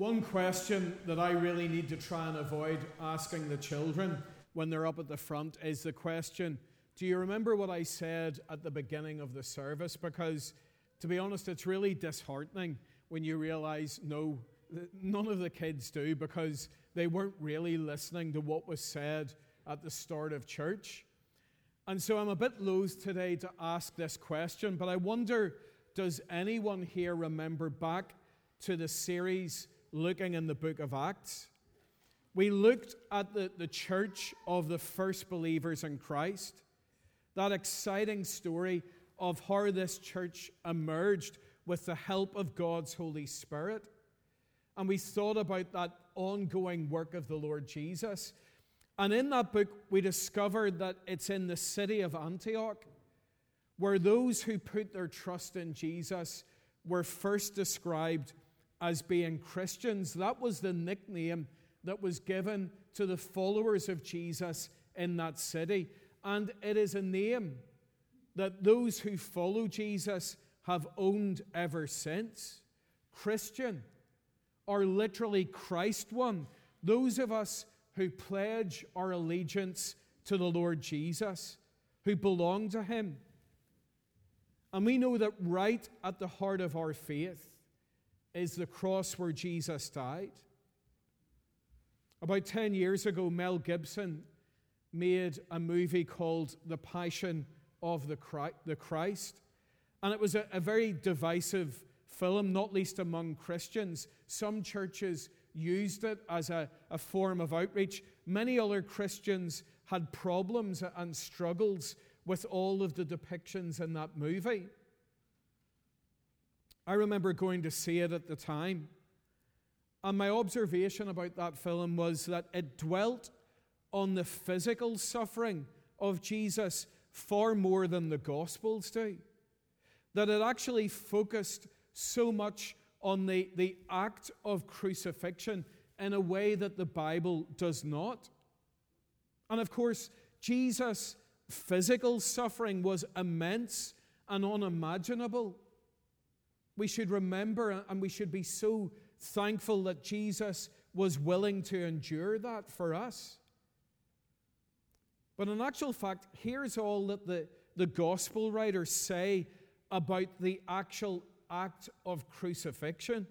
One question that I really need to try and avoid asking the children when they're up at the front is the question Do you remember what I said at the beginning of the service? Because, to be honest, it's really disheartening when you realize no, none of the kids do because they weren't really listening to what was said at the start of church. And so I'm a bit loath today to ask this question, but I wonder does anyone here remember back to the series looking in the book of Acts? We looked at the, the church of the first believers in Christ, that exciting story of how this church emerged with the help of God's Holy Spirit. And we thought about that ongoing work of the Lord Jesus. And in that book, we discovered that it's in the city of Antioch where those who put their trust in Jesus were first described as being Christians. That was the nickname that was given to the followers of Jesus in that city. And it is a name that those who follow Jesus have owned ever since. Christian, or literally Christ one. Those of us who pledge our allegiance to the Lord Jesus, who belong to Him. And we know that right at the heart of our faith is the cross where Jesus died. About 10 years ago, Mel Gibson made a movie called The Passion of the Christ. And it was a, very divisive film, not least among Christians. Some churches used it as a, a form of outreach. Many other Christians had problems and struggles with all of the depictions in that movie. I remember going to see it at the time, and my observation about that film was that it dwelt on the physical suffering of Jesus far more than the Gospels do. That it actually focused so much on the, the act of crucifixion in a way that the Bible does not. And of course, Jesus' physical suffering was immense and unimaginable. We should remember uh, and we should be so thankful that Jesus was willing to endure that for us. But in actual fact, here's all that the, the gospel writers say about the actual act of crucifixion.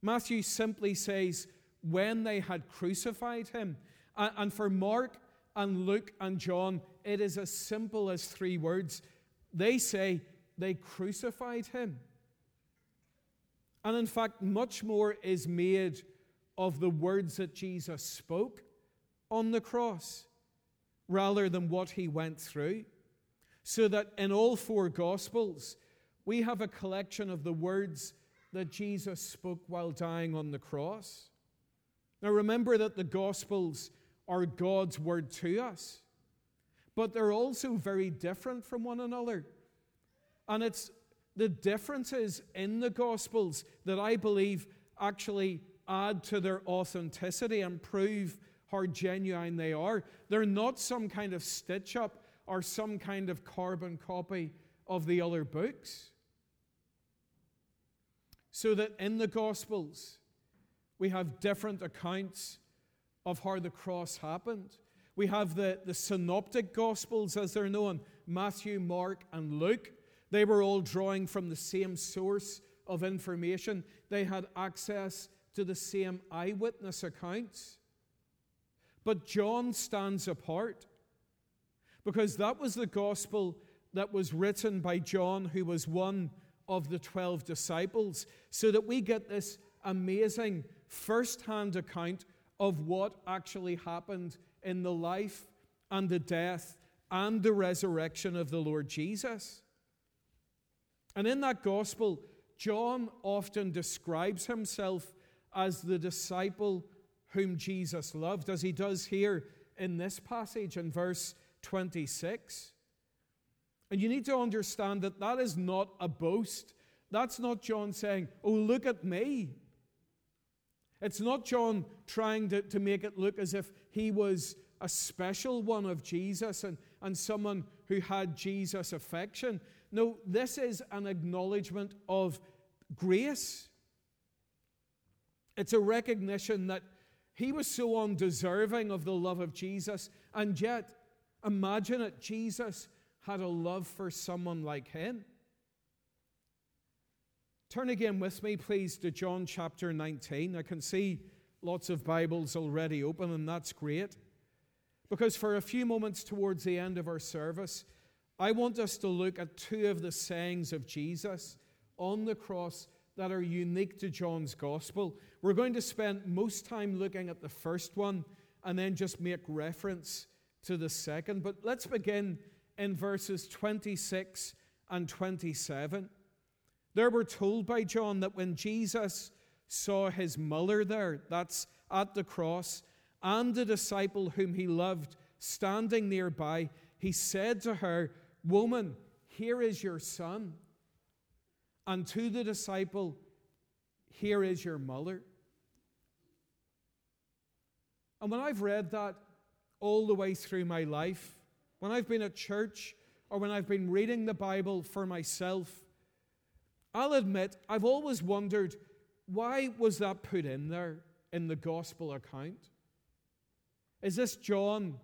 Matthew simply says, when they had crucified him. And for Mark and Luke and John, it is as simple as three words. They say they crucified him. And in fact, much more is made of the words that Jesus spoke on the cross rather than what he went through. So that in all four Gospels, we have a collection of the words that Jesus spoke while dying on the cross. Now remember that the Gospels are God's word to us, but they're also very different from one another. And it's the differences in the Gospels that I believe actually add to their authenticity and prove how genuine they are. They're not some kind of stitch up or some kind of carbon copy of the other books. So that in the Gospels, we have different accounts of how the cross happened. We have the, the synoptic Gospels, as they're known Matthew, Mark, and Luke. They were all drawing from the same source of information, they had access to the same eyewitness accounts. But John stands apart because that was the gospel that was written by John, who was one of the 12 disciples, so that we get this amazing first hand account of what actually happened in the life and the death and the resurrection of the Lord Jesus. And in that gospel, John often describes himself as the disciple whom Jesus loved, as he does here in this passage in verse 26. And you need to understand that that is not a boast. That's not John saying, Oh, look at me. It's not John trying to, to make it look as if he was a special one of Jesus and, and someone who had Jesus' affection. No, this is an acknowledgement of grace. It's a recognition that he was so undeserving of the love of Jesus, and yet, imagine it, Jesus had a love for someone like him. Turn again with me, please, to John chapter 19. I can see lots of Bibles already open, and that's great. Because for a few moments towards the end of our service, I want us to look at two of the sayings of Jesus on the cross that are unique to John's gospel. We're going to spend most time looking at the first one and then just make reference to the second. But let's begin in verses 26 and 27. There we're told by John that when Jesus saw his mother there, that's at the cross, and the disciple whom he loved standing nearby, he said to her, Woman, here is your son. And to the disciple, Here is your mother. And when I've read that all the way through my life, when I've been at church or when I've been reading the Bible for myself, I'll admit, I've always wondered why was that put in there in the gospel account? Is this John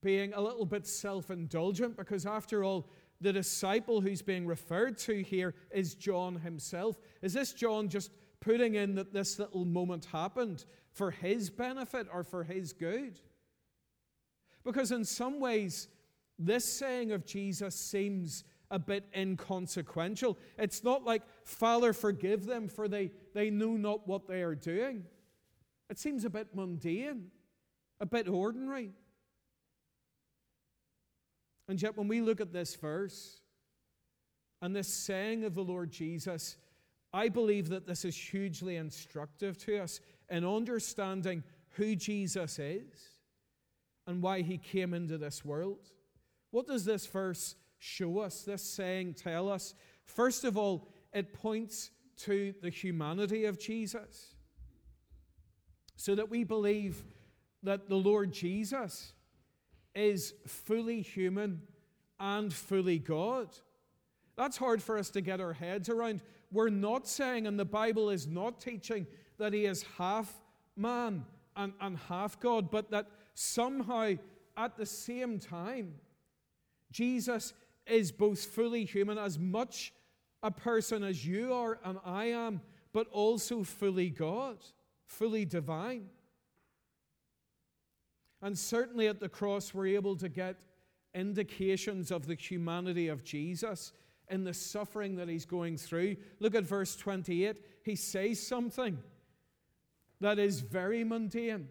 being a little bit self indulgent? Because after all, the disciple who's being referred to here is John himself. Is this John just putting in that this little moment happened for his benefit or for his good? Because in some ways, this saying of Jesus seems a bit inconsequential. It's not like, Father, forgive them, for they, they know not what they are doing. It seems a bit mundane, a bit ordinary. And yet, when we look at this verse and this saying of the Lord Jesus, I believe that this is hugely instructive to us in understanding who Jesus is and why he came into this world. What does this verse show us, this saying tell us? First of all, it points to the humanity of Jesus. So that we believe that the Lord Jesus is fully human and fully God. That's hard for us to get our heads around. We're not saying, and the Bible is not teaching, that he is half man and, and half God, but that somehow at the same time, Jesus is both fully human, as much a person as you are and I am, but also fully God, fully divine. And certainly at the cross, we're able to get indications of the humanity of Jesus in the suffering that he's going through. Look at verse 28. He says something that is very mundane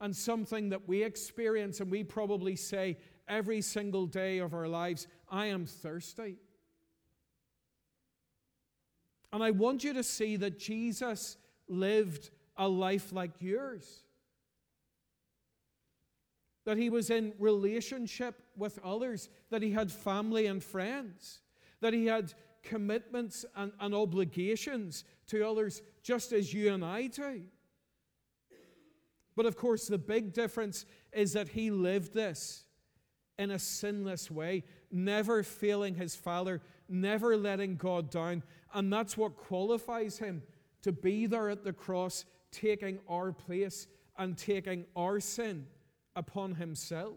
and something that we experience and we probably say every single day of our lives I am thirsty. And I want you to see that Jesus lived a life like yours. That he was in relationship with others, that he had family and friends, that he had commitments and, and obligations to others, just as you and I do. But of course, the big difference is that he lived this in a sinless way, never failing his Father, never letting God down. And that's what qualifies him to be there at the cross, taking our place and taking our sin upon himself.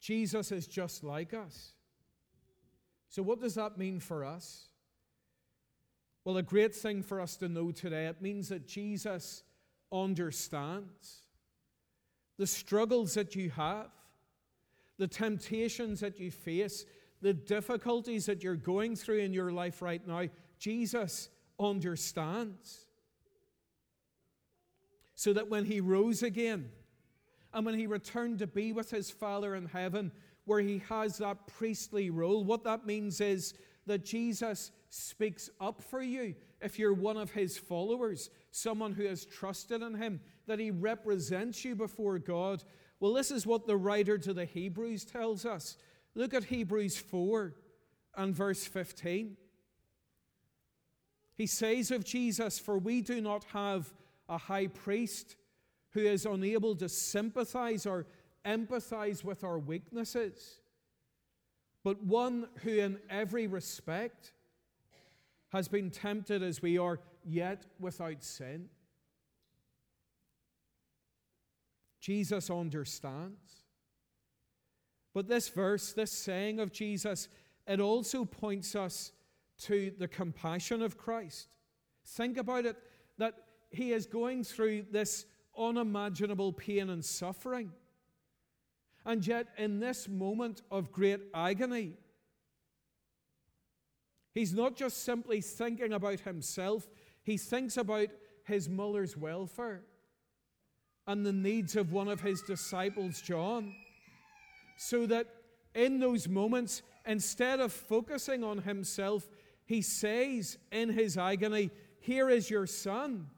Jesus is just like us. So, what does that mean for us? Well, a great thing for us to know today it means that Jesus understands the struggles that you have, the temptations that you face, the difficulties that you're going through in your life right now. Jesus understands. So that when he rose again and when he returned to be with his Father in heaven, where he has that priestly role, what that means is that Jesus speaks up for you if you're one of his followers, someone who has trusted in him, that he represents you before God. Well, this is what the writer to the Hebrews tells us. Look at Hebrews 4 and verse 15. He says of Jesus, For we do not have a high priest who is unable to sympathize or empathize with our weaknesses, but one who in every respect has been tempted as we are, yet without sin. Jesus understands. But this verse, this saying of Jesus, it also points us to the compassion of Christ. Think about it that he is going through this unimaginable pain and suffering. And yet, in this moment of great agony, he's not just simply thinking about himself, he thinks about his mother's welfare and the needs of one of his disciples, John. So that in those moments, instead of focusing on himself, he says in his agony, Here is your son,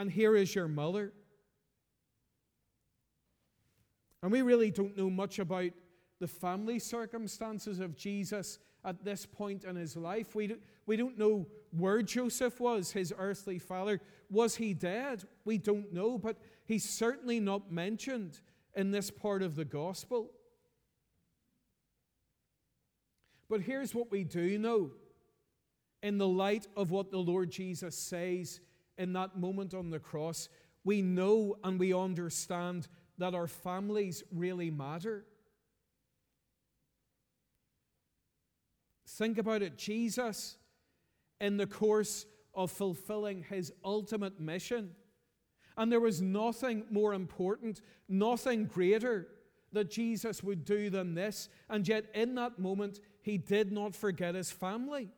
and here is your mother. And we really don't know much about the family circumstances of Jesus at this point in his life. We, do, we don't know where Joseph was, his earthly father. Was he dead? We don't know, but he's certainly not mentioned in this part of the gospel. But here's what we do know in the light of what the Lord Jesus says in that moment on the cross, we know and we understand that our families really matter. Think about it. Jesus, in the course of fulfilling his ultimate mission, and there was nothing more important, nothing greater that Jesus would do than this. And yet, in that moment, he did not forget his family.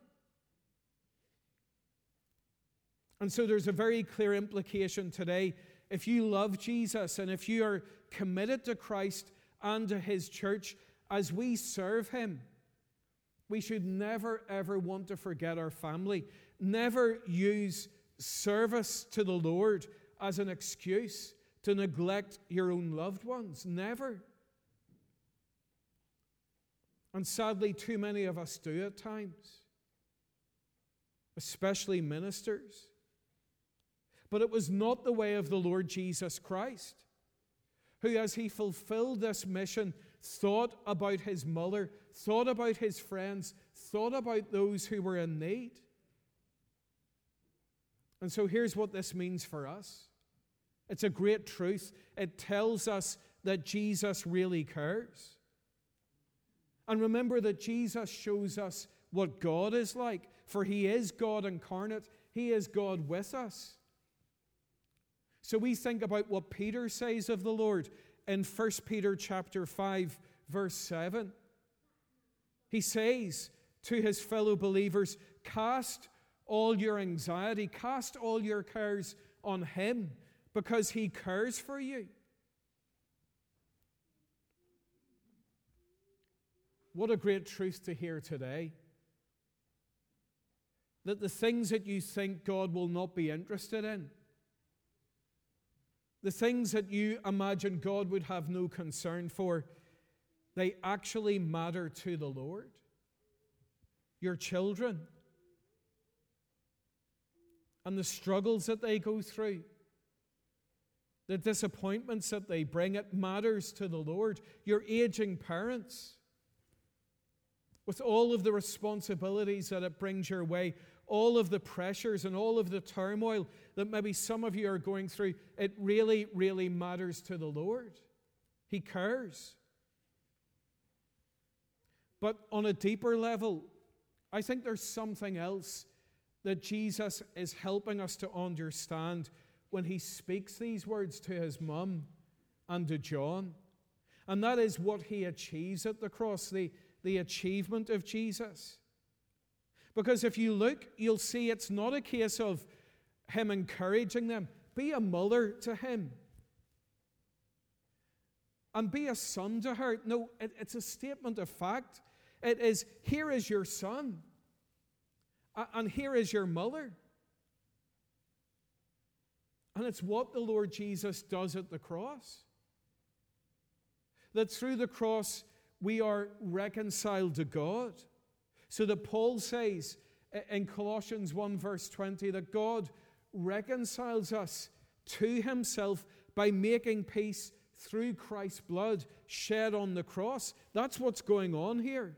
And so, there's a very clear implication today if you love Jesus and if you are committed to Christ and to his church, as we serve him, we should never, ever want to forget our family. Never use service to the Lord as an excuse to neglect your own loved ones. Never. And sadly, too many of us do at times, especially ministers. But it was not the way of the Lord Jesus Christ, who, as he fulfilled this mission, thought about his mother, thought about his friends, thought about those who were in need. And so here's what this means for us it's a great truth. It tells us that Jesus really cares. And remember that Jesus shows us what God is like, for he is God incarnate, he is God with us. So we think about what Peter says of the Lord in 1 Peter chapter 5 verse 7. He says to his fellow believers, cast all your anxiety, cast all your cares on him because he cares for you. What a great truth to hear today. That the things that you think God will not be interested in, the things that you imagine God would have no concern for, they actually matter to the Lord. Your children and the struggles that they go through, the disappointments that they bring, it matters to the Lord. Your aging parents, with all of the responsibilities that it brings your way, all of the pressures and all of the turmoil that maybe some of you are going through, it really, really matters to the Lord. He cares. But on a deeper level, I think there's something else that Jesus is helping us to understand when he speaks these words to his mum and to John. And that is what he achieves at the cross, the, the achievement of Jesus. Because if you look, you'll see it's not a case of him encouraging them. Be a mother to him. And be a son to her. No, it, it's a statement of fact. It is, here is your son, and here is your mother. And it's what the Lord Jesus does at the cross. That through the cross, we are reconciled to God. So that Paul says in Colossians 1, verse 20, that God reconciles us to himself by making peace through Christ's blood shed on the cross. That's what's going on here.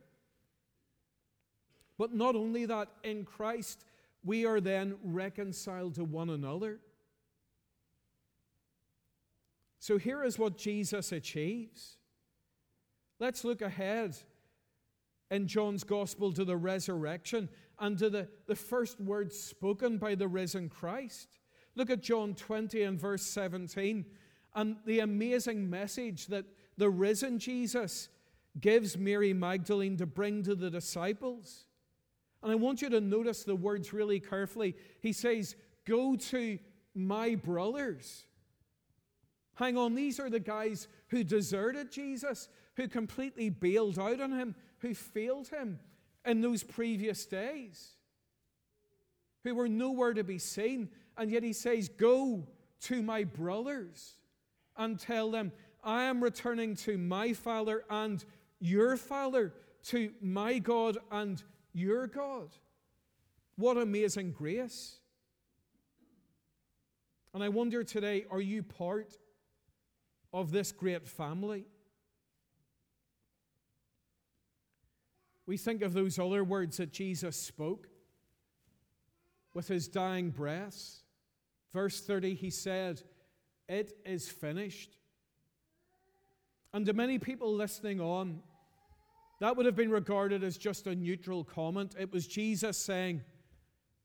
But not only that, in Christ, we are then reconciled to one another. So here is what Jesus achieves. Let's look ahead in John's Gospel to the resurrection and to the, the first words spoken by the risen Christ. Look at John 20 and verse 17 and the amazing message that the risen Jesus gives Mary Magdalene to bring to the disciples. And I want you to notice the words really carefully. He says, Go to my brothers. Hang on, these are the guys who deserted Jesus, who completely bailed out on him, who failed him in those previous days, who were nowhere to be seen. And yet he says, Go to my brothers and tell them, I am returning to my Father and your Father, to my God and your God. What amazing grace. And I wonder today, are you part of this great family? We think of those other words that Jesus spoke with his dying breath. Verse 30, he said, It is finished. And to many people listening on, that would have been regarded as just a neutral comment. It was Jesus saying,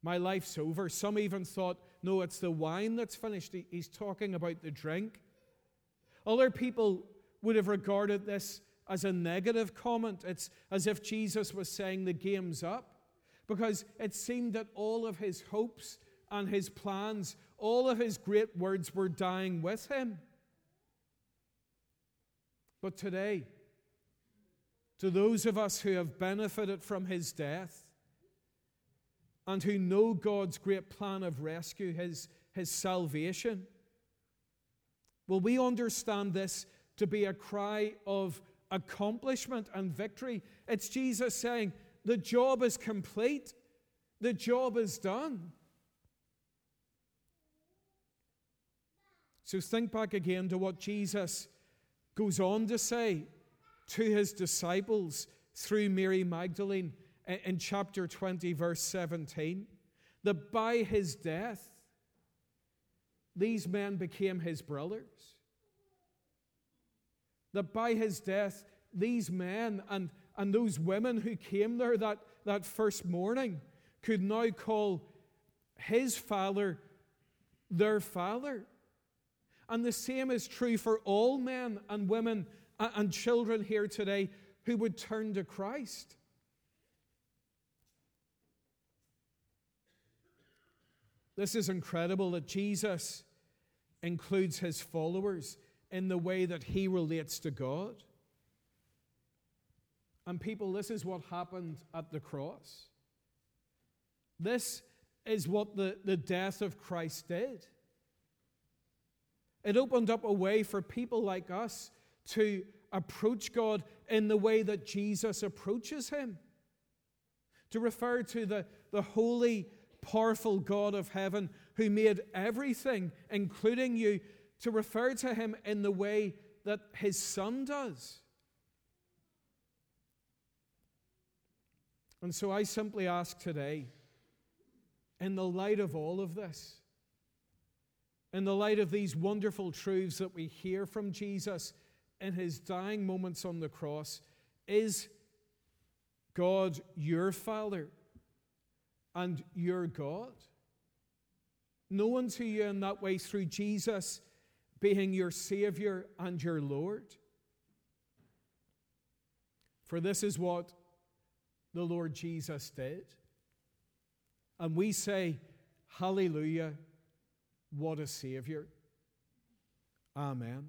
My life's over. Some even thought, No, it's the wine that's finished. He's talking about the drink. Other people would have regarded this as a negative comment. It's as if Jesus was saying the game's up because it seemed that all of his hopes and his plans, all of his great words were dying with him. But today, to those of us who have benefited from his death and who know God's great plan of rescue, his, his salvation, will we understand this to be a cry of accomplishment and victory? It's Jesus saying, The job is complete, the job is done. So think back again to what Jesus goes on to say to his disciples through Mary Magdalene in chapter 20, verse 17, that by his death, these men became his brothers. That by his death, these men and, and those women who came there that, that first morning could now call his father their father. And the same is true for all men and women and children here today who would turn to Christ. This is incredible that Jesus includes his followers in the way that he relates to God. And people, this is what happened at the cross. This is what the, the death of Christ did. It opened up a way for people like us to approach God in the way that Jesus approaches him. To refer to the, the holy, powerful God of heaven who made everything, including you, to refer to him in the way that his son does. And so I simply ask today, in the light of all of this, in the light of these wonderful truths that we hear from Jesus in his dying moments on the cross, is God your Father and your God? Known to you in that way through Jesus being your Savior and your Lord? For this is what the Lord Jesus did. And we say, Hallelujah. What a Savior. Amen.